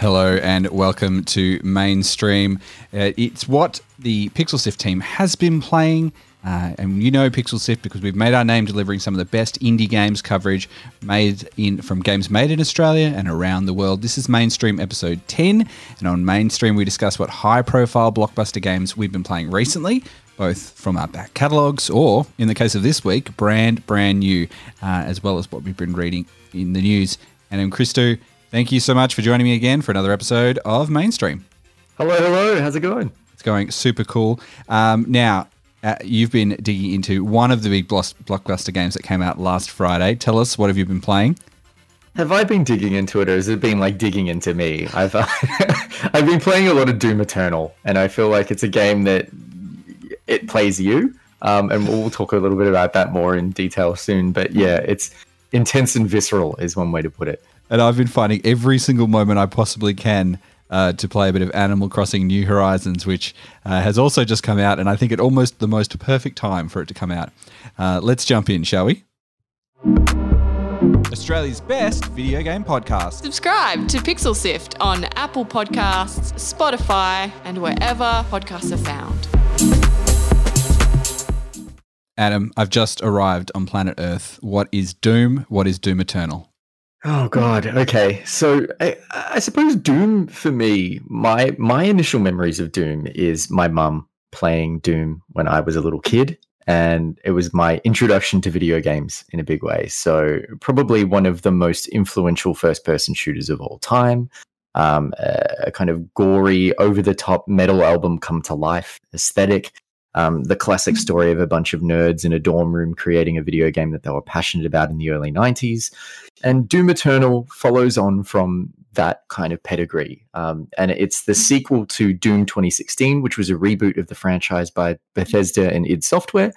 Hello and welcome to Mainstream. Uh, it's what the PixelSift team has been playing. Uh, and you know PixelSift because we've made our name delivering some of the best indie games coverage made in from games made in Australia and around the world. This is Mainstream episode 10, and on Mainstream we discuss what high-profile blockbuster games we've been playing recently, both from our back catalogues or, in the case of this week, brand brand new, uh, as well as what we've been reading in the news. And I'm Christo. Thank you so much for joining me again for another episode of Mainstream. Hello, hello. How's it going? It's going super cool. Um, now, uh, you've been digging into one of the big blockbuster games that came out last Friday. Tell us, what have you been playing? Have I been digging into it, or has it been like digging into me? I've uh, I've been playing a lot of Doom Eternal, and I feel like it's a game that it plays you. Um, and we'll talk a little bit about that more in detail soon. But yeah, it's intense and visceral is one way to put it and I've been finding every single moment I possibly can uh, to play a bit of Animal Crossing New Horizons, which uh, has also just come out, and I think it almost the most perfect time for it to come out. Uh, let's jump in, shall we? Australia's best video game podcast. Subscribe to Pixel Sift on Apple Podcasts, Spotify, and wherever podcasts are found. Adam, I've just arrived on planet Earth. What is Doom? What is Doom Eternal? Oh God. Okay. So I, I, suppose Doom for me, my my initial memories of Doom is my mum playing Doom when I was a little kid, and it was my introduction to video games in a big way. So probably one of the most influential first person shooters of all time. Um, a, a kind of gory, over the top metal album come to life aesthetic. Um, the classic story of a bunch of nerds in a dorm room creating a video game that they were passionate about in the early 90s. And Doom Eternal follows on from that kind of pedigree. Um, and it's the sequel to Doom 2016, which was a reboot of the franchise by Bethesda and id Software.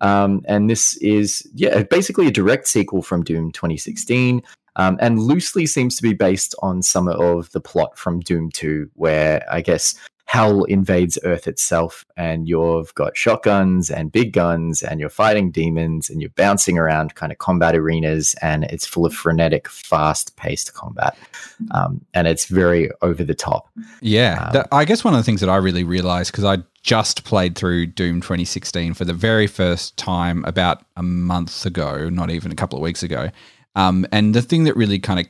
Um, and this is, yeah, basically a direct sequel from Doom 2016. Um, and loosely seems to be based on some of the plot from Doom 2, where I guess hell invades Earth itself, and you've got shotguns and big guns, and you're fighting demons, and you're bouncing around kind of combat arenas, and it's full of frenetic, fast paced combat. Um, and it's very over the top. Yeah. Um, I guess one of the things that I really realized, because I just played through Doom 2016 for the very first time about a month ago, not even a couple of weeks ago. Um, and the thing that really kind of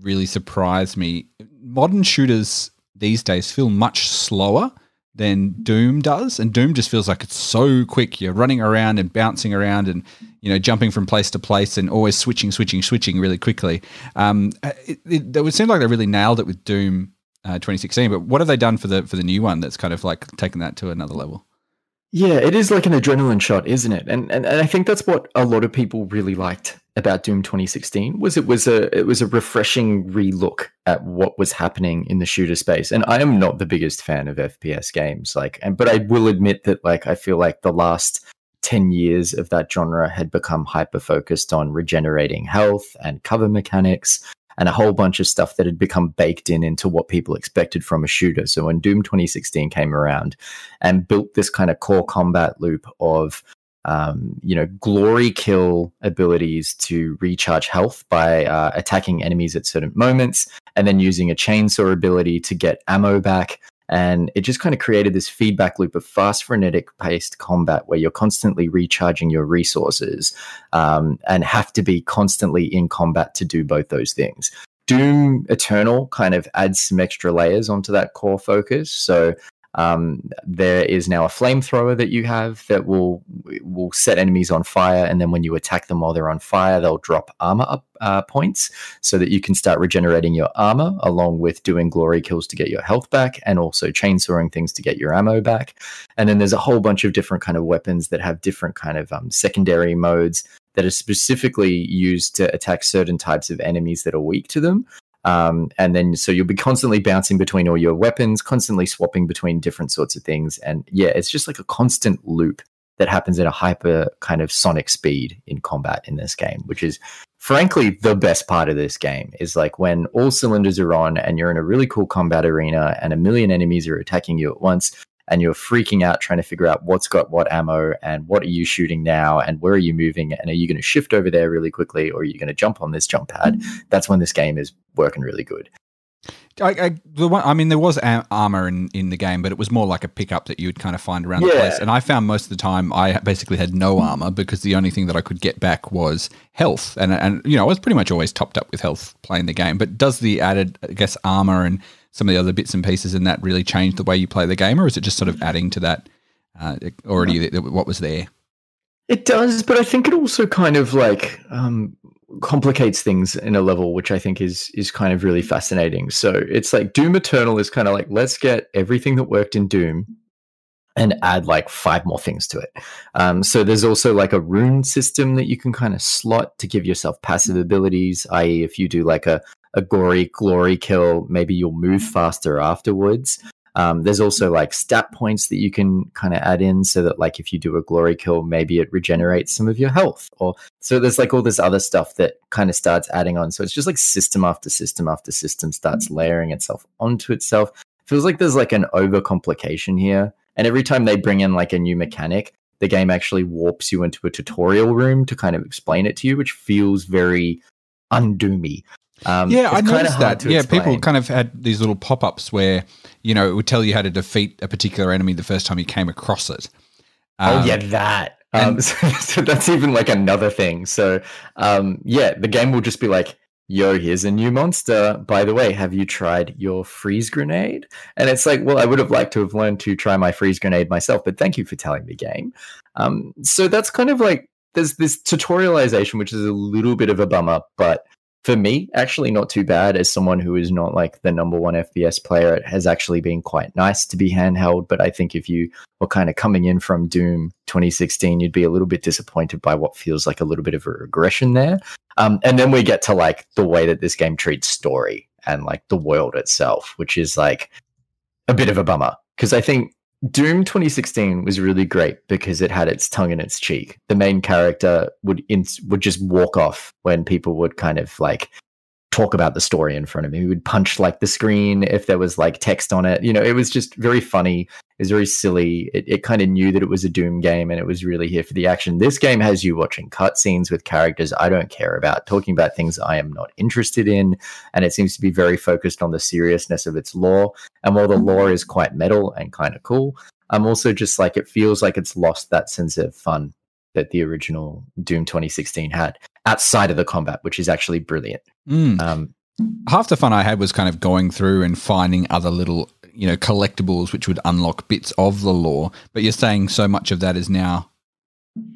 really surprised me modern shooters these days feel much slower than Doom does, and Doom just feels like it's so quick. You're running around and bouncing around, and you know jumping from place to place, and always switching, switching, switching really quickly. Um, it, it, it would seem like they really nailed it with Doom uh, 2016. But what have they done for the for the new one that's kind of like taken that to another level? Yeah, it is like an adrenaline shot, isn't it? And, and and I think that's what a lot of people really liked about Doom 2016 was it was a it was a refreshing relook at what was happening in the shooter space. And I am not the biggest fan of FPS games, like, and but I will admit that like I feel like the last 10 years of that genre had become hyper focused on regenerating health and cover mechanics and a whole bunch of stuff that had become baked in into what people expected from a shooter. So when Doom 2016 came around and built this kind of core combat loop of um, you know, glory kill abilities to recharge health by uh, attacking enemies at certain moments, and then using a chainsaw ability to get ammo back. And it just kind of created this feedback loop of fast, frenetic paced combat where you're constantly recharging your resources um, and have to be constantly in combat to do both those things. Doom Eternal kind of adds some extra layers onto that core focus. So um, there is now a flamethrower that you have that will will set enemies on fire, and then when you attack them while they're on fire, they'll drop armor up uh, points so that you can start regenerating your armor, along with doing glory kills to get your health back, and also chainsawing things to get your ammo back. And then there's a whole bunch of different kind of weapons that have different kind of um, secondary modes that are specifically used to attack certain types of enemies that are weak to them. Um, and then so you'll be constantly bouncing between all your weapons, constantly swapping between different sorts of things. And yeah, it's just like a constant loop that happens at a hyper kind of sonic speed in combat in this game, which is frankly the best part of this game is like when all cylinders are on and you're in a really cool combat arena and a million enemies are attacking you at once and you're freaking out trying to figure out what's got what ammo and what are you shooting now and where are you moving and are you going to shift over there really quickly or are you going to jump on this jump pad that's when this game is working really good I, I, the one, I mean, there was armor in, in the game, but it was more like a pickup that you would kind of find around the place. And I found most of the time I basically had no hmm. armor because the only thing that I could get back was health. And, and you know, I was pretty much always topped up with health playing the game. But does the added, I guess, armor and some of the other bits and pieces in that really change the way you play the game? Or is it just sort of adding to that uh, already what was there? It does, but I think it also kind of like um, complicates things in a level which I think is is kind of really fascinating. So it's like Doom Eternal is kind of like let's get everything that worked in Doom and add like five more things to it. Um, so there's also like a rune system that you can kind of slot to give yourself passive abilities, i.e., if you do like a a gory glory kill, maybe you'll move mm-hmm. faster afterwards. Um, there's also mm-hmm. like stat points that you can kind of add in so that like if you do a glory kill, maybe it regenerates some of your health. Or so there's like all this other stuff that kind of starts adding on. So it's just like system after system after system starts mm-hmm. layering itself onto itself. Feels like there's like an overcomplication here. And every time they bring in like a new mechanic, the game actually warps you into a tutorial room to kind of explain it to you, which feels very undoomy. Um, yeah, I noticed hard that. Yeah, people kind of had these little pop ups where, you know, it would tell you how to defeat a particular enemy the first time you came across it. oh Um, yeah, that. Um, and- so, so that's even like another thing. So um, yeah, the game will just be like, "Yo, here's a new monster. By the way, have you tried your freeze grenade?" And it's like, well, I would have liked to have learned to try my freeze grenade myself, but thank you for telling me, game. Um, so that's kind of like there's this tutorialization, which is a little bit of a bummer, but for me, actually not too bad. As someone who is not like the number one FPS player, it has actually been quite nice to be handheld. But I think if you were kind of coming in from Doom 2016, you'd be a little bit disappointed by what feels like a little bit of a regression there. Um, and then we get to like the way that this game treats story and like the world itself, which is like a bit of a bummer because I think Doom 2016 was really great because it had its tongue in its cheek. The main character would would just walk off when people would kind of like talk about the story in front of me. He would punch like the screen if there was like text on it. You know, it was just very funny. It was very silly. It, it kind of knew that it was a Doom game and it was really here for the action. This game has you watching cutscenes with characters I don't care about, talking about things I am not interested in. And it seems to be very focused on the seriousness of its lore. And while the mm-hmm. lore is quite metal and kind of cool, I'm also just like, it feels like it's lost that sense of fun that the original Doom 2016 had outside of the combat, which is actually brilliant. mm. Um, half the fun I had was kind of going through and finding other little, you know, collectibles which would unlock bits of the lore. But you're saying so much of that is now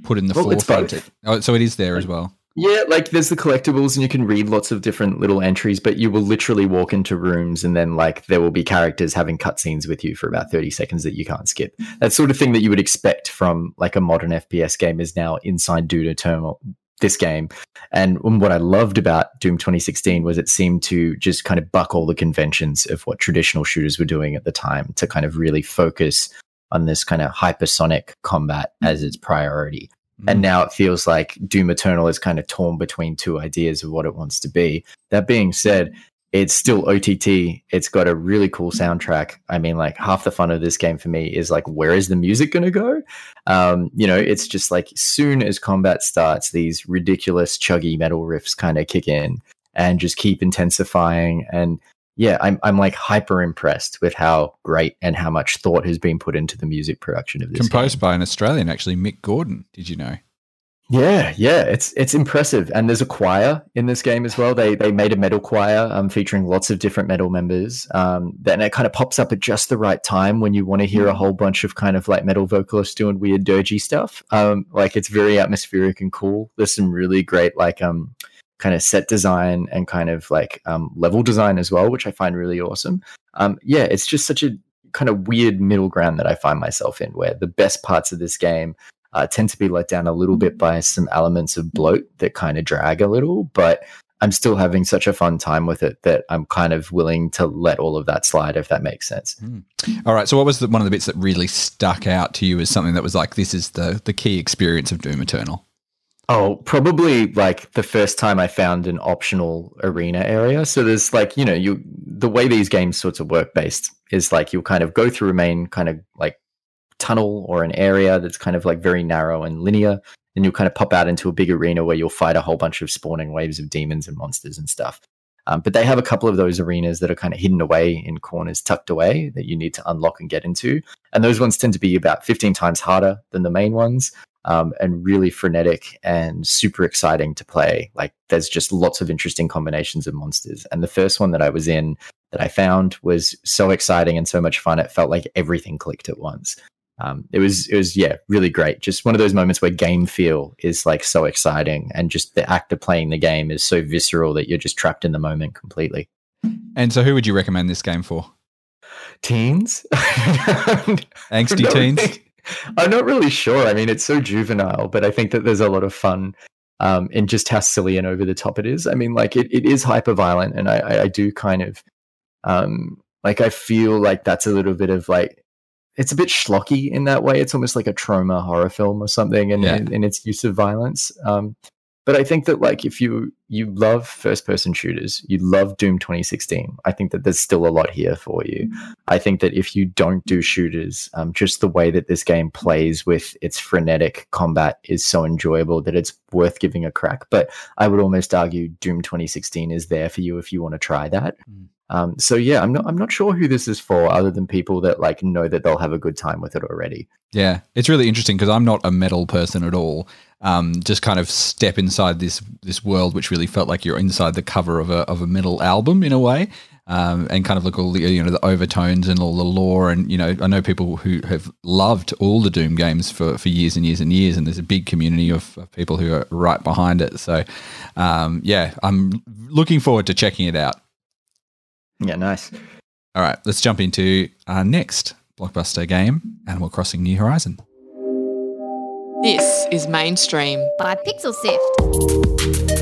put in the Well, forefront. Oh, so it is there as well. Yeah, like there's the collectibles, and you can read lots of different little entries, but you will literally walk into rooms and then, like, there will be characters having cutscenes with you for about 30 seconds that you can't skip. That sort of thing that you would expect from like a modern FPS game is now inside Doom Eternal, this game. And what I loved about Doom 2016 was it seemed to just kind of buck all the conventions of what traditional shooters were doing at the time to kind of really focus on this kind of hypersonic combat as its priority. And Mm. now it feels like Doom Eternal is kind of torn between two ideas of what it wants to be. That being said, it's still OTT. It's got a really cool soundtrack. I mean, like half the fun of this game for me is like, where is the music going to go? Um, you know, it's just like soon as combat starts, these ridiculous chuggy metal riffs kind of kick in and just keep intensifying. And yeah, I'm I'm like hyper impressed with how great and how much thought has been put into the music production of this. Composed game. by an Australian, actually, Mick Gordon. Did you know? Yeah, yeah, it's it's impressive, and there's a choir in this game as well. They they made a metal choir, um, featuring lots of different metal members. Um, then it kind of pops up at just the right time when you want to hear a whole bunch of kind of like metal vocalists doing weird dirgy stuff. Um, like it's very atmospheric and cool. There's some really great like um kind of set design and kind of like um level design as well, which I find really awesome. Um, yeah, it's just such a kind of weird middle ground that I find myself in, where the best parts of this game uh, tend to be let down a little bit by some elements of bloat that kind of drag a little, but I'm still having such a fun time with it that I'm kind of willing to let all of that slide, if that makes sense. All right. So, what was the, one of the bits that really stuck out to you as something that was like, this is the the key experience of Doom Eternal? Oh, probably like the first time I found an optional arena area. So there's like, you know, you the way these games sort of work based is like you'll kind of go through a main kind of like tunnel or an area that's kind of like very narrow and linear. And you'll kind of pop out into a big arena where you'll fight a whole bunch of spawning waves of demons and monsters and stuff. Um, but they have a couple of those arenas that are kind of hidden away in corners, tucked away that you need to unlock and get into. And those ones tend to be about 15 times harder than the main ones. Um, and really frenetic and super exciting to play. Like there's just lots of interesting combinations of monsters. And the first one that I was in that I found was so exciting and so much fun. It felt like everything clicked at once. Um, it was it was yeah really great. Just one of those moments where game feel is like so exciting, and just the act of playing the game is so visceral that you're just trapped in the moment completely. And so, who would you recommend this game for? Teens, angsty teens. I'm not really sure. I mean, it's so juvenile, but I think that there's a lot of fun um, in just how silly and over the top it is. I mean, like it, it is hyper violent, and I, I do kind of um, like I feel like that's a little bit of like it's a bit schlocky in that way. It's almost like a trauma horror film or something, in, yeah. in, in its use of violence. Um, but I think that like if you you love first person shooters, you love Doom 2016. I think that there's still a lot here for you. I think that if you don't do shooters, um, just the way that this game plays with its frenetic combat is so enjoyable that it's worth giving a crack. But I would almost argue Doom 2016 is there for you if you want to try that. Mm. Um, so yeah, I'm not I'm not sure who this is for, other than people that like know that they'll have a good time with it already. Yeah, it's really interesting because I'm not a metal person at all. Um, just kind of step inside this this world, which really felt like you're inside the cover of a of a metal album in a way, um, and kind of look all the you know the overtones and all the lore. And you know, I know people who have loved all the Doom games for for years and years and years, and there's a big community of, of people who are right behind it. So, um, yeah, I'm looking forward to checking it out. Yeah, nice. All right, let's jump into our next blockbuster game, Animal Crossing New Horizon. This is Mainstream by Pixel Sift.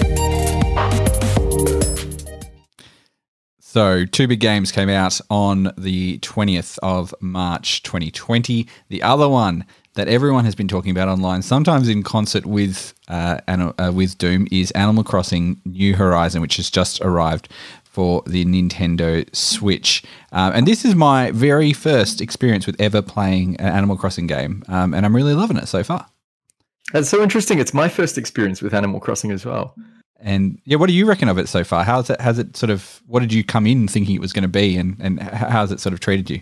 So, two big games came out on the 20th of March 2020. The other one that everyone has been talking about online, sometimes in concert with uh, uh, with Doom, is Animal Crossing New Horizon, which has just arrived for the Nintendo Switch. Um, and this is my very first experience with ever playing an Animal Crossing game, um, and I'm really loving it so far. That's so interesting. It's my first experience with Animal Crossing as well. And yeah, what do you reckon of it so far? How's it? Has it sort of? What did you come in thinking it was going to be, and and how's it sort of treated you?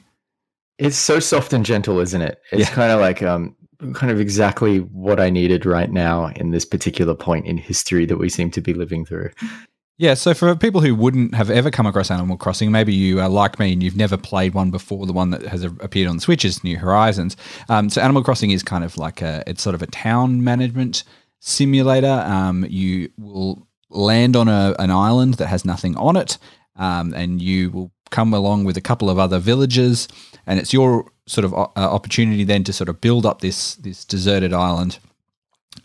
It's so soft and gentle, isn't it? It's yeah. kind of like um, kind of exactly what I needed right now in this particular point in history that we seem to be living through. Yeah, so for people who wouldn't have ever come across Animal Crossing, maybe you are like me and you've never played one before, the one that has appeared on the Switch is New Horizons. Um, so Animal Crossing is kind of like a, it's sort of a town management simulator. Um, you will land on a, an island that has nothing on it, um, and you will come along with a couple of other villages, and it's your sort of uh, opportunity then to sort of build up this this deserted island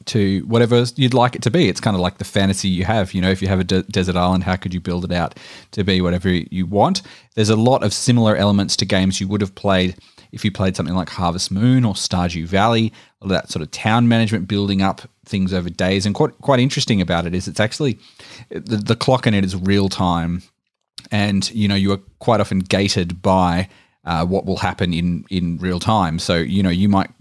to whatever you'd like it to be. It's kind of like the fantasy you have. You know, if you have a de- desert island, how could you build it out to be whatever you want? There's a lot of similar elements to games you would have played if you played something like Harvest Moon or Stardew Valley, all that sort of town management, building up things over days. And quite quite interesting about it is it's actually the, the clock in it is real time, and you know you are quite often gated by uh, what will happen in in real time. So you know you might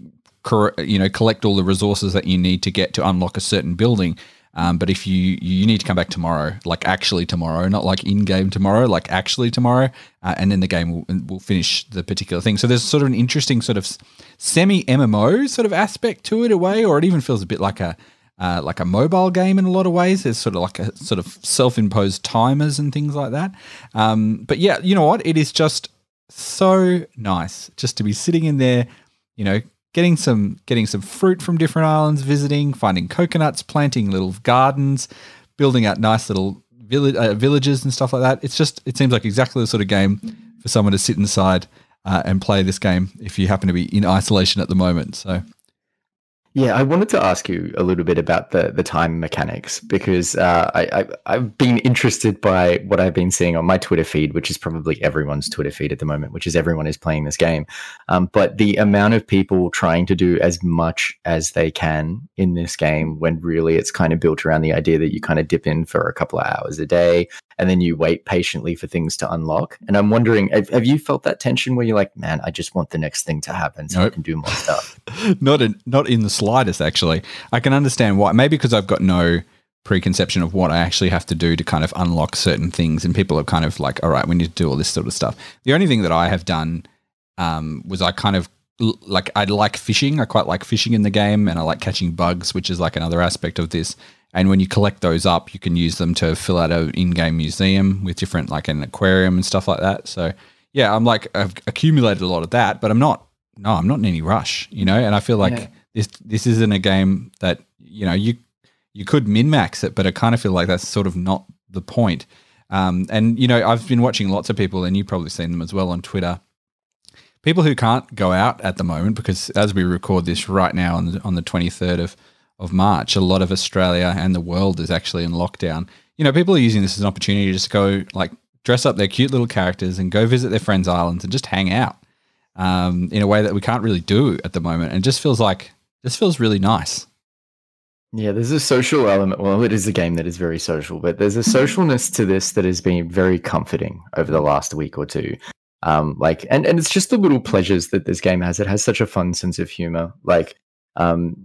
you know collect all the resources that you need to get to unlock a certain building. Um, but if you you need to come back tomorrow, like actually tomorrow, not like in game tomorrow, like actually tomorrow, uh, and then the game will, will finish the particular thing. So there's sort of an interesting sort of semi MMO sort of aspect to it, a way, or it even feels a bit like a uh, like a mobile game in a lot of ways. There's sort of like a sort of self-imposed timers and things like that. Um, but yeah, you know what? It is just so nice just to be sitting in there, you know, getting some getting some fruit from different islands, visiting, finding coconuts, planting little gardens, building out nice little village, uh, villages and stuff like that. It's just it seems like exactly the sort of game for someone to sit inside uh, and play this game if you happen to be in isolation at the moment. So yeah, I wanted to ask you a little bit about the the time mechanics because uh, I, I have been interested by what I've been seeing on my Twitter feed, which is probably everyone's Twitter feed at the moment, which is everyone is playing this game. Um, but the amount of people trying to do as much as they can in this game, when really it's kind of built around the idea that you kind of dip in for a couple of hours a day, and then you wait patiently for things to unlock. And I'm wondering, have, have, you felt that tension where you're like, man, I just want the next thing to happen so nope. I can do more stuff? Not in not in the slightest, actually. I can understand why. Maybe because I've got no preconception of what I actually have to do to kind of unlock certain things, and people are kind of like, all right, we need to do all this sort of stuff. The only thing that I have done um, was I kind of like I like fishing. I quite like fishing in the game, and I like catching bugs, which is like another aspect of this. And when you collect those up, you can use them to fill out an in-game museum with different, like an aquarium and stuff like that. So yeah, I'm like I've accumulated a lot of that, but I'm not. No, I'm not in any rush, you know. And I feel like Yeah. this this isn't a game that you know you you could min max it, but I kind of feel like that's sort of not the point. Um, and you know, I've been watching lots of people, and you've probably seen them as well on Twitter. People who can't go out at the moment because as we record this right now on the on the twenty third of of March, a lot of Australia and the world is actually in lockdown. You know, people are using this as an opportunity to just go like dress up their cute little characters and go visit their friends' islands and just hang out um, in a way that we can't really do at the moment. And it just feels like this feels really nice. Yeah, there's a social element. Well, it is a game that is very social, but there's a socialness to this that has been very comforting over the last week or two. Um, like, and and it's just the little pleasures that this game has. It has such a fun sense of humor. Like, um,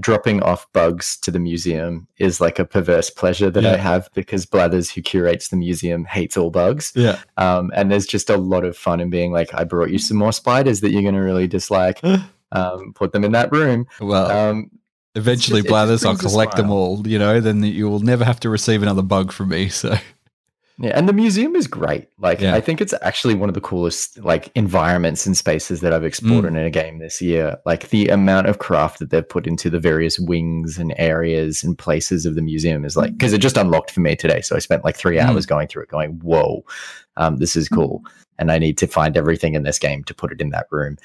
dropping off bugs to the museum is like a perverse pleasure that I have because Blathers, who curates the museum, hates all bugs. Yeah. Um, and there's just a lot of fun in being like, I brought you some more spiders that you're going to really dislike. Um, put them in that room. Well, Um, eventually, just- Blathers, I'll collect them all, you know, then you will never have to receive another bug from me. So, Yeah, and the museum is great. Like Yeah. I think it's actually one of the coolest like environments and spaces that I've explored Mm. in a game this year. Like the amount of craft that they've put into the various wings and areas and places of the museum is like because it just unlocked for me today. So I spent like three Mm. hours going through it, going, "Whoa, um, this is cool." And I need to find everything in this game to put it in that room.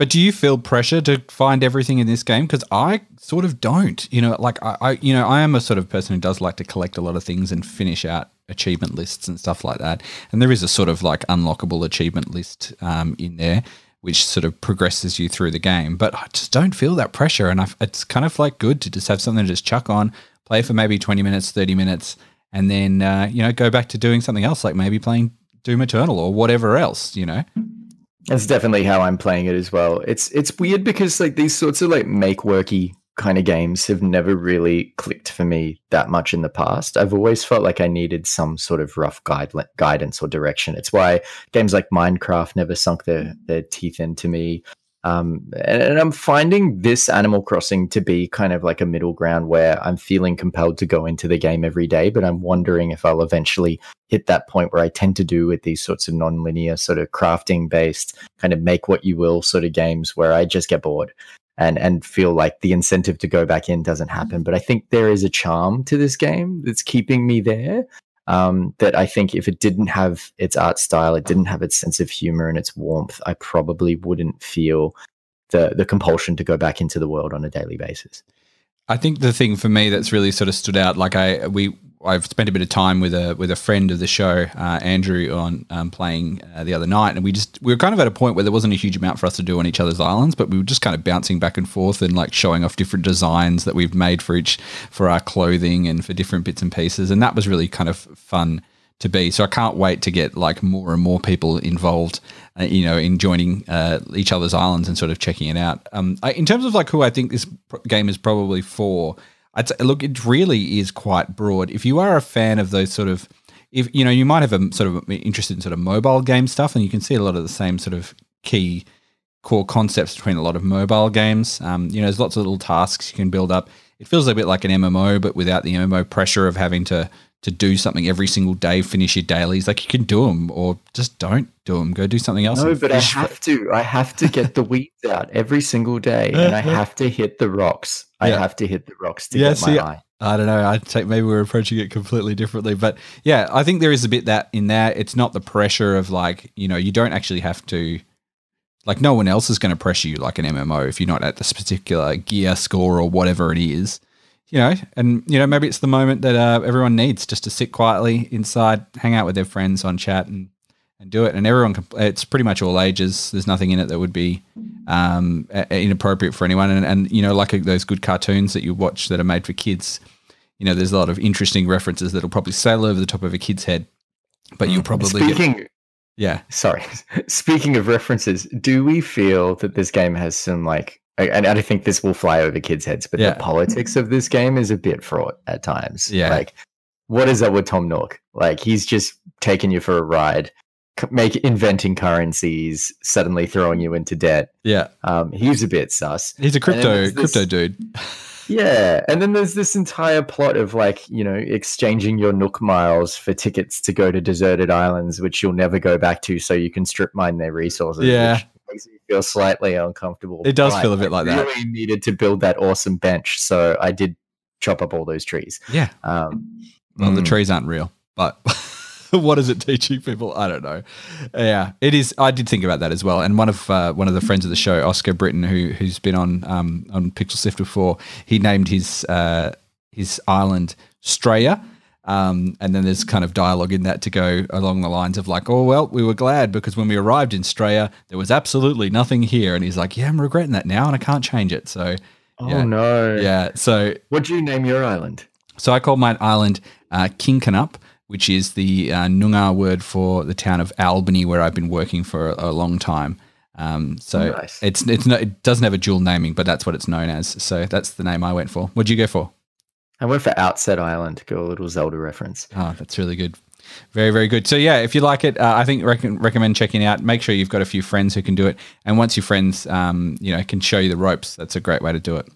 But do you feel pressure to find everything in this game? Because I sort of don't. You know, like I, I, you know, I am a sort of person who does like to collect a lot of things and finish out achievement lists and stuff like that. And there is a sort of like unlockable achievement list um, in there. Which sort of progresses you through the game, but I just don't feel that pressure, and I, it's kind of like good to just have something to just chuck on, play for maybe twenty minutes, thirty minutes, and then uh, you know go back to doing something else, like maybe playing Doom Eternal or whatever else. You know, That's definitely how I'm playing it as well. It's it's weird because like these sorts of like make worky kind of games have never really clicked for me that much in the past. I've always felt like I needed some sort of rough guide guidance or direction. It's why games like Minecraft never sunk their their teeth into me. Um, and, and I'm finding this Animal Crossing to be kind of like a middle ground where I'm feeling compelled to go into the game every day, but I'm wondering if I'll eventually hit that point where I tend to do with these sorts of non-linear sort of crafting based kind of make what you will sort of games where I just get bored and and feel like the incentive to go back in doesn't happen. But I think there is a charm to this game that's keeping me there. Um, that I think if it didn't have its art style, it didn't have its sense of humor and its warmth, I probably wouldn't feel the the compulsion to go back into the world on a daily basis. I think the thing for me that's really sort of stood out, like I we I've spent a bit of time with a with a friend of the show, uh, Andrew, on um, playing uh, the other night, and we just we were kind of at a point where there wasn't a huge amount for us to do on each other's islands, but we were just kind of bouncing back and forth and like showing off different designs that we've made for each for our clothing and for different bits and pieces, and that was really kind of fun to be. So I can't wait to get like more and more people involved, uh, you know, in joining uh, each other's islands and sort of checking it out. Um, I, in terms of like who I think this game is probably for, I'd look, it really is quite broad. If you are a fan of those sort of, if you know, you might have a sort of interested in sort of mobile game stuff, and you can see a lot of the same sort of key core concepts between a lot of mobile games. Um, you know, there's lots of little tasks you can build up. It feels a bit like an MMO, but without the MMO pressure of having to to do something every single day, finish your dailies. Like you can do them, or just don't do them. Go do something else. No, but I have to. I have to get the weeds out every single day, and I have to hit the rocks. I have to hit the rocks to Yeah, get see, my eye. I don't know. I'd take maybe we're approaching it completely differently, but yeah, I think there is a bit that in there. It's not the pressure of like you know you don't actually have to. Like no one else is going to pressure you like an MMO if you're not at this particular gear score or whatever it is, you know. And you know maybe it's the moment that uh, everyone needs just to sit quietly inside, hang out with their friends on chat, and and do it. And everyone, can, it's pretty much all ages. There's nothing in it that would be um, inappropriate for anyone. And, and you know, like those good cartoons that you watch that are made for kids, you know, there's a lot of interesting references that'll probably sail over the top of a kid's head, but you'll probably get, Speaking, yeah. sorry. Speaking of references, do we feel that this game has some like and I think this will fly over kids' heads, but Yeah. the politics of this game is a bit fraught at times. Yeah. Like, what is up with Tom Nook? Like, he's just taking you for a ride, make inventing currencies, suddenly throwing you into debt. Yeah, Um, he's a bit sus. he's a crypto this- crypto dude. Yeah, and then there's this entire plot of like you know exchanging your Nook miles for tickets to go to deserted islands, which you'll never go back to, so you can strip mine their resources. Yeah. which makes me feel slightly uncomfortable. It does feel a bit I like that. Really needed to build that awesome bench, so I did chop up all those trees. Yeah, Um, well, the mm, trees aren't real, but what is it teaching people? I don't know. Yeah, it is. I did think about that as well. And one of uh, one of the friends of the show, Oscar Britton, who who's been on um, on Pixel Sift before, he named his uh, his island Straya. Um, and then there's kind of dialogue in that to go along the lines of like, oh well, we were glad because when we arrived in Straya, there was absolutely nothing here. And he's like, yeah, I'm regretting that now, and I can't change it. So oh Yeah. no! yeah, so What do you name your island? so I call my island uh, Kinkanup, which is the uh, Noongar word for the town of Albany, where I've been working for a, a long time. Um, so Nice. it's it's no, it doesn't have a dual naming, but that's what it's known as. So that's the name I went for. What'd you go for? I went for Outset Island to go a little Zelda reference. Oh, that's really good. Very, very good. So yeah, if you like it, uh, I think rec- recommend checking out. Make sure you've got a few friends who can do it, and once your friends, um, you know, can show you the ropes, that's a great way to do it.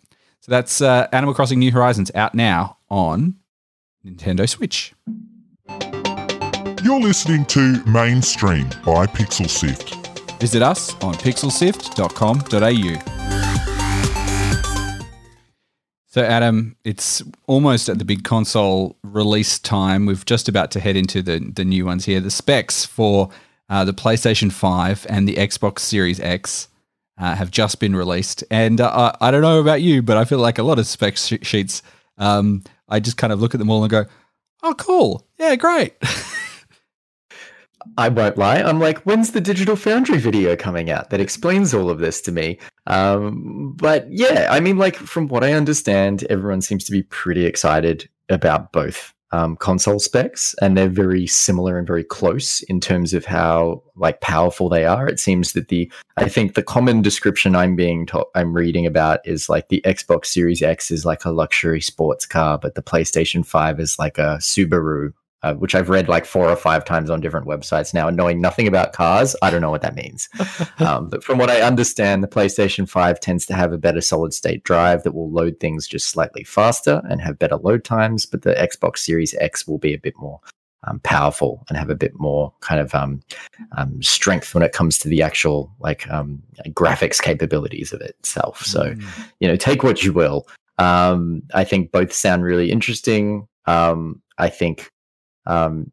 So that's uh, Animal Crossing New Horizons out now on Nintendo Switch. You're listening to Mainstream by Pixel Sift. Visit us on pixelsift.com.au. So, Adam, it's almost at the big console release time. We've just about to head into the, the new ones here. The specs for uh, the PlayStation 5 and the Xbox Series X uh, have just been released. And uh, I don't know about you, but I feel like a lot of spec sh- sheets, um, I just kind of look at them all and go, oh, cool. Yeah, great. I won't lie. I'm like, when's the Digital Foundry video coming out that explains all of this to me? Um, but yeah, I mean, like, from what I understand, everyone seems to be pretty excited about both um, console specs, and they're very similar and very close in terms of how like powerful they are. It seems that the I think the common description I'm being taught, I'm reading about is like the Xbox Series X is like a luxury sports car, but the PlayStation 5 is like a Subaru uh, which I've read like four or five times on different websites now. And knowing nothing about cars, I don't know what that means. um, but from what I understand, the PlayStation 5 tends to have a better solid state drive that will load things just slightly faster and have better load times. But the Xbox Series X will be a bit more um, powerful and have a bit more kind of um, um, strength when it comes to the actual like um, graphics capabilities of itself. So, you know, take what you will. Um, I think both sound really interesting. Um, I think um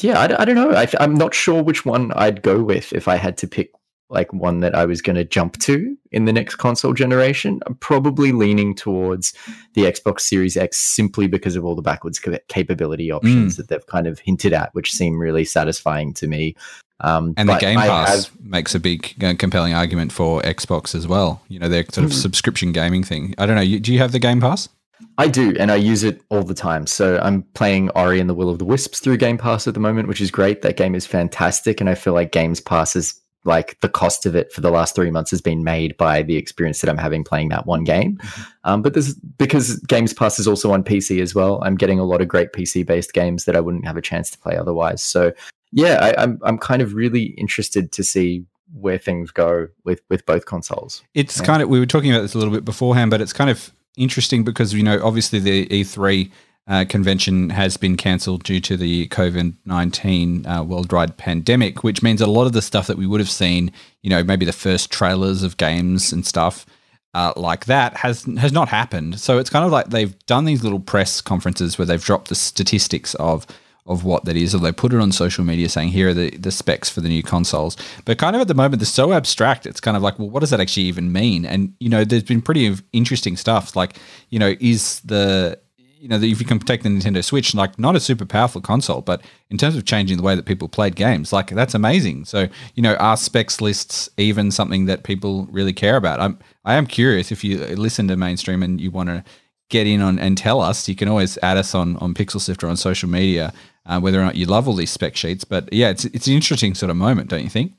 yeah I, I don't know I, i'm not sure which one i'd go with if i had to pick like one that i was going to jump to in the next console generation i'm probably leaning towards the xbox series x simply because of all the backwards capability options that they've kind of hinted at which seem really satisfying to me um And the Game I Pass have- makes a big, uh, compelling argument for Xbox as well. You know, their sort of subscription gaming thing. I don't know. You, do you have the Game Pass? I do, and I use it all the time. So I'm playing Ori and the Will of the Wisps through Game Pass at the moment, which is great. That game is fantastic, and I feel like Games Pass is like the cost of it for the last three months has been made by the experience that I'm having playing that one game. Um, but this because Games Pass is also on PC as well. I'm getting a lot of great PC based games that I wouldn't have a chance to play otherwise. So yeah, I, I'm I'm kind of really interested to see where things go with with both consoles. It's Yeah. kind of we were talking about this a little bit beforehand, but it's kind of interesting because you know obviously the E3 uh, convention has been cancelled due to the COVID nineteen uh, worldwide pandemic, which means a lot of the stuff that we would have seen, you know, maybe the first trailers of games and stuff. Uh, like that has has not happened. So it's kind of like they've done these little press conferences where they've dropped the statistics of of what that is, or they put it on social media saying here are the, the specs for the new consoles. But kind of at the moment, they're so abstract. It's kind of like, well, what does that actually even mean? And you know, there's been pretty interesting stuff. Like, you know, is the you know, if you can take the Nintendo Switch, like not a super powerful console, but in terms of changing the way that people played games, like that's amazing. So, you know, are specs lists even something that people really care about? I'm, I am curious if you listen to mainstream and you want to get in on and tell us, you can always add us on on Pixel Sifter on social media, uh, whether or not you love all these spec sheets. But yeah, it's it's an interesting sort of moment, don't you think?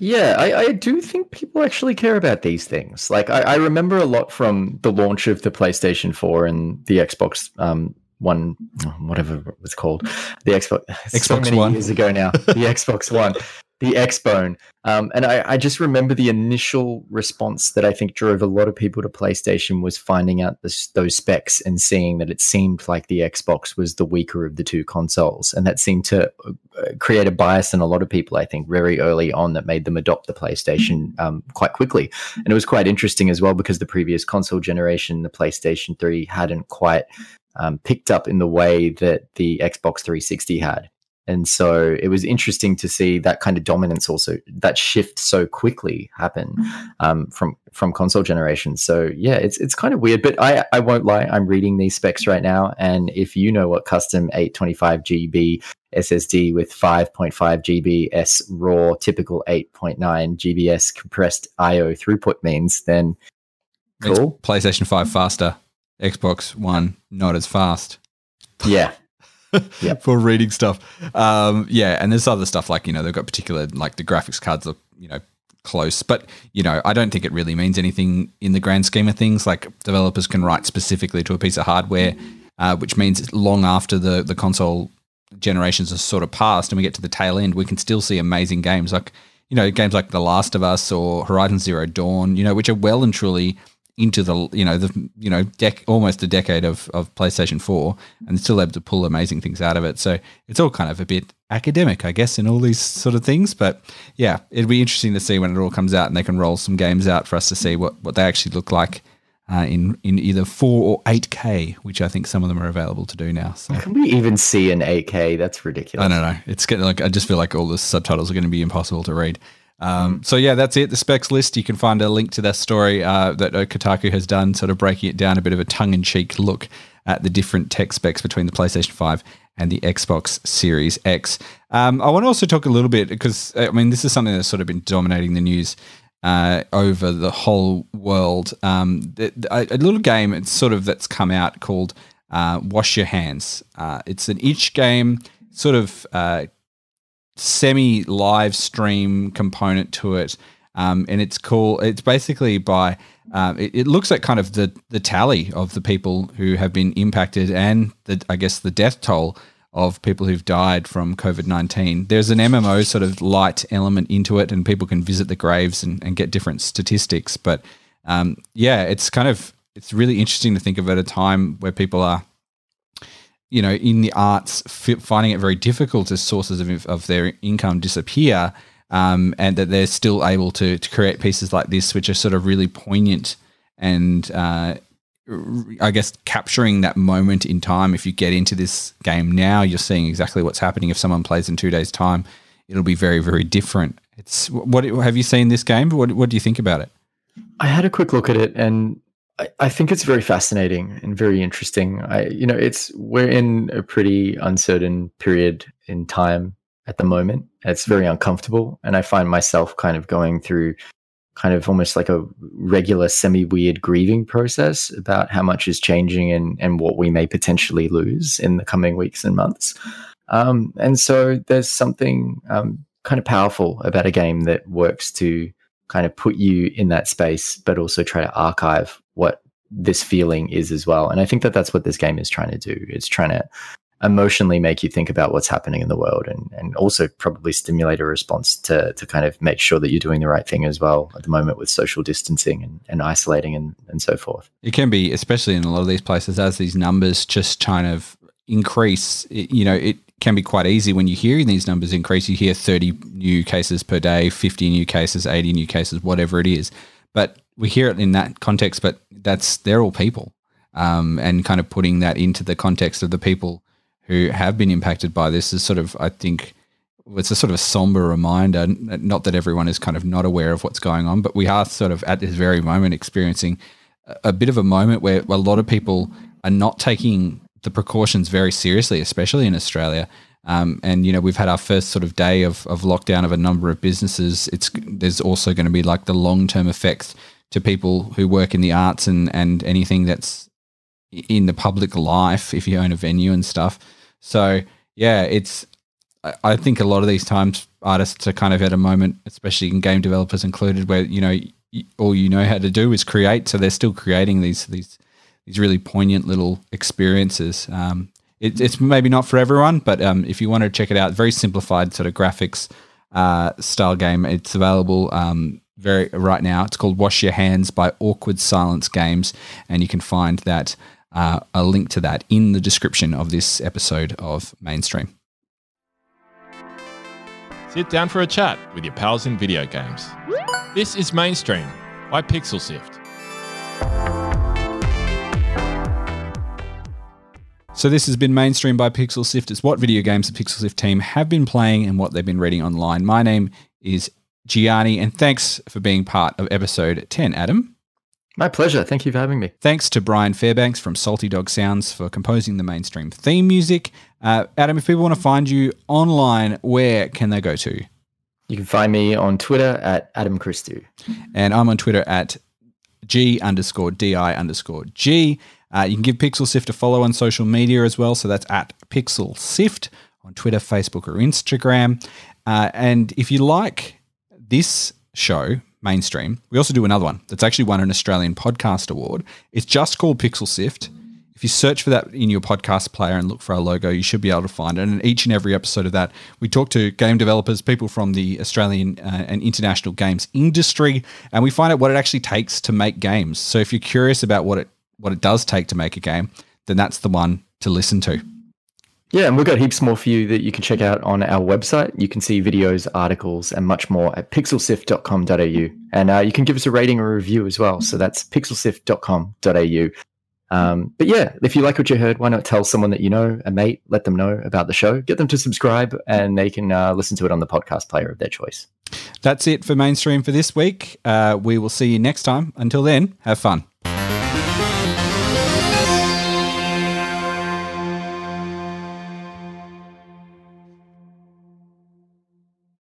Yeah, I, I do think people actually care about these things. Like I, I remember a lot from the launch of the PlayStation 4 and the Xbox um, One, whatever it was called, the Xbox. so Xbox many One. years ago now, the Xbox One, the Xbone, um, and I, I just remember the initial response that I think drove a lot of people to PlayStation was finding out this, those specs and seeing that it seemed like the Xbox was the weaker of the two consoles, and that seemed to uh, create a bias in a lot of people. I think very early on that made them adopt the PlayStation um, quite quickly, and it was quite interesting as well because the previous console generation, the PlayStation Three, hadn't quite um, picked up in the way that the Xbox 360 had. And so it was interesting to see that kind of dominance also that shift so quickly happen um, from from console generations. So yeah, it's it's kind of weird, but I I won't lie, I'm reading these specs right now, and if you know what custom 825 GB SSD with 5.5 GBS raw typical 8.9 GBS compressed IO throughput means, then Makes cool. PlayStation 5 faster, Xbox One not as fast. Yeah, Yep. for reading stuff. Um, yeah, and there's other stuff like you know they've got particular like the graphics cards look you know close, but you know I don't think it really means anything in the grand scheme of things. Like developers can write specifically to a piece of hardware, uh, which means long after the the console generations are sort of passed and we get to the tail end, we can still see amazing games like you know games like The Last of Us or Horizon Zero Dawn, you know, which are well and truly into the you know the you know dec- almost a decade of of PlayStation 4 and still able to pull amazing things out of it. So it's all kind of a bit academic, I guess, in all these sort of things. But yeah, it'd be interesting to see when it all comes out and they can roll some games out for us to see what what they actually look like. Uh, in in either four or eight K, which I think some of them are available to do now. So can we even see an 8K? That's ridiculous. I don't know. It's getting like I just feel like all the subtitles are going to be impossible to read. Um, so yeah, that's it. The specs list. You can find a link to that story uh, that uh, Kotaku has done, sort of breaking it down a bit of a tongue-in-cheek look at the different tech specs between the PlayStation Five and the Xbox Series X. Um, I want to also talk a little bit because I mean this is something that's sort of been dominating the news uh, over the whole world. Um, a, a little game, it's sort of that's come out called uh, Wash Your Hands. Uh, it's an itch game, sort of uh, semi live stream component to it. Um, and it's cool. It's basically by um, it, it looks at kind of the the tally of the people who have been impacted and the I guess the death toll of people who've died from COVID nineteen. There's an MMO sort of light element into it, and people can visit the graves and, and get different statistics. But um, yeah, it's kind of it's really interesting to think of at a time where people are you know, in the arts, finding it very difficult as sources of, of their income disappear, um, and that they're still able to, to create pieces like this, which are sort of really poignant and, uh, I guess, capturing that moment in time. If you get into this game now, you're seeing exactly what's happening. If someone plays in two days' time, it'll be very, very different. It's what have you seen this game? What What do you think about it? I had a quick look at it and I, I think it's very fascinating and very interesting. I you know, it's we're in a pretty uncertain period in time at the moment. It's very uncomfortable. And I find myself kind of going through kind of almost like a regular semi weird grieving process about how much is changing and, and what we may potentially lose in the coming weeks and months. Um, and so there's something um, kind of powerful about a game that works to kind of put you in that space, but also try to archive what this feeling is as well. And I think that that's what this game is trying to do. It's trying to emotionally make you think about what's happening in the world and, and also probably stimulate a response to, to kind of make sure that you're doing the right thing as well at the moment with social distancing and, and isolating and, and so forth. It can be, especially in a lot of these places, as these numbers just kind of increase. It, you know, it can be quite easy when you hear these numbers increase. You hear 30 new cases per day, 50 new cases, 80 new cases, whatever it is. But we hear it in that context, but that's they're all people. Um, and kind of putting that into the context of the people who have been impacted by this is sort of, I think, it's a sort of a somber reminder. Not that everyone is kind of not aware of what's going on, but we are sort of at this very moment experiencing a, bit of a moment where a lot of people are not taking the precautions very seriously, especially in Australia. Um, and you know we've had our first sort of day of, of lockdown of a number of businesses. It's there's also going to be like the long term effects to people who work in the arts and and anything that's in the public life if you own a venue and stuff. So yeah, it's I- think a lot of these times artists are kind of at a moment, especially in game developers included, where you know all you know how to do is create. So they're still creating these these these really poignant little experiences. Um, it, it's maybe not for everyone, but um, if you want to check it out, very simplified sort of graphics uh, style game. It's available um, very right now. It's called Wash Your Hands by Awkward Silence Games, and you can find that uh, a link to that in the description of this episode of Mainstream. Sit down for a chat with your pals in video games. This is Mainstream by Pixel Sift. So this has been Mainstream by Pixel Sift. It's what video games the Pixel Sift team have been playing and what they've been reading online. My name is Gianni, and thanks for being part of episode 10, Adam. My pleasure. Thank you for having me. Thanks to Brian Fairbanks from Salty Dog Sounds for composing the mainstream theme music. Uh, Adam, if people want to find you online, where can they go to? You can find me on Twitter at Adam Christou. And I'm on Twitter at G underscore DI underscore G. Uh, you can give Pixel Sift a follow on social media as well. So that's at Pixel Sift on Twitter, Facebook, or Instagram. Uh, and if you like this show, Mainstream, we also do another one that's actually won an Australian Podcast Award. It's just called Pixel Sift. If you search for that in your podcast player and look for our logo, you should be able to find it. And in each and every episode of that, we talk to game developers, people from the Australian uh, and international games industry, and we find out what it actually takes to make games. So if you're curious about what it what it does take to make a game, then that's the one to listen to. Yeah, and we've got heaps more for you that you can check out on our website. You can see videos, articles, and much more at pixelsift.com.au. And uh, you can give us a rating or a review as well. So that's pixelsift.com.au. Um, but yeah, if you like what you heard, why not tell someone that you know, a mate, let them know about the show, get them to subscribe, and they can uh, listen to it on the podcast player of their choice. That's it for mainstream for this week. Uh, we will see you next time. Until then, have fun.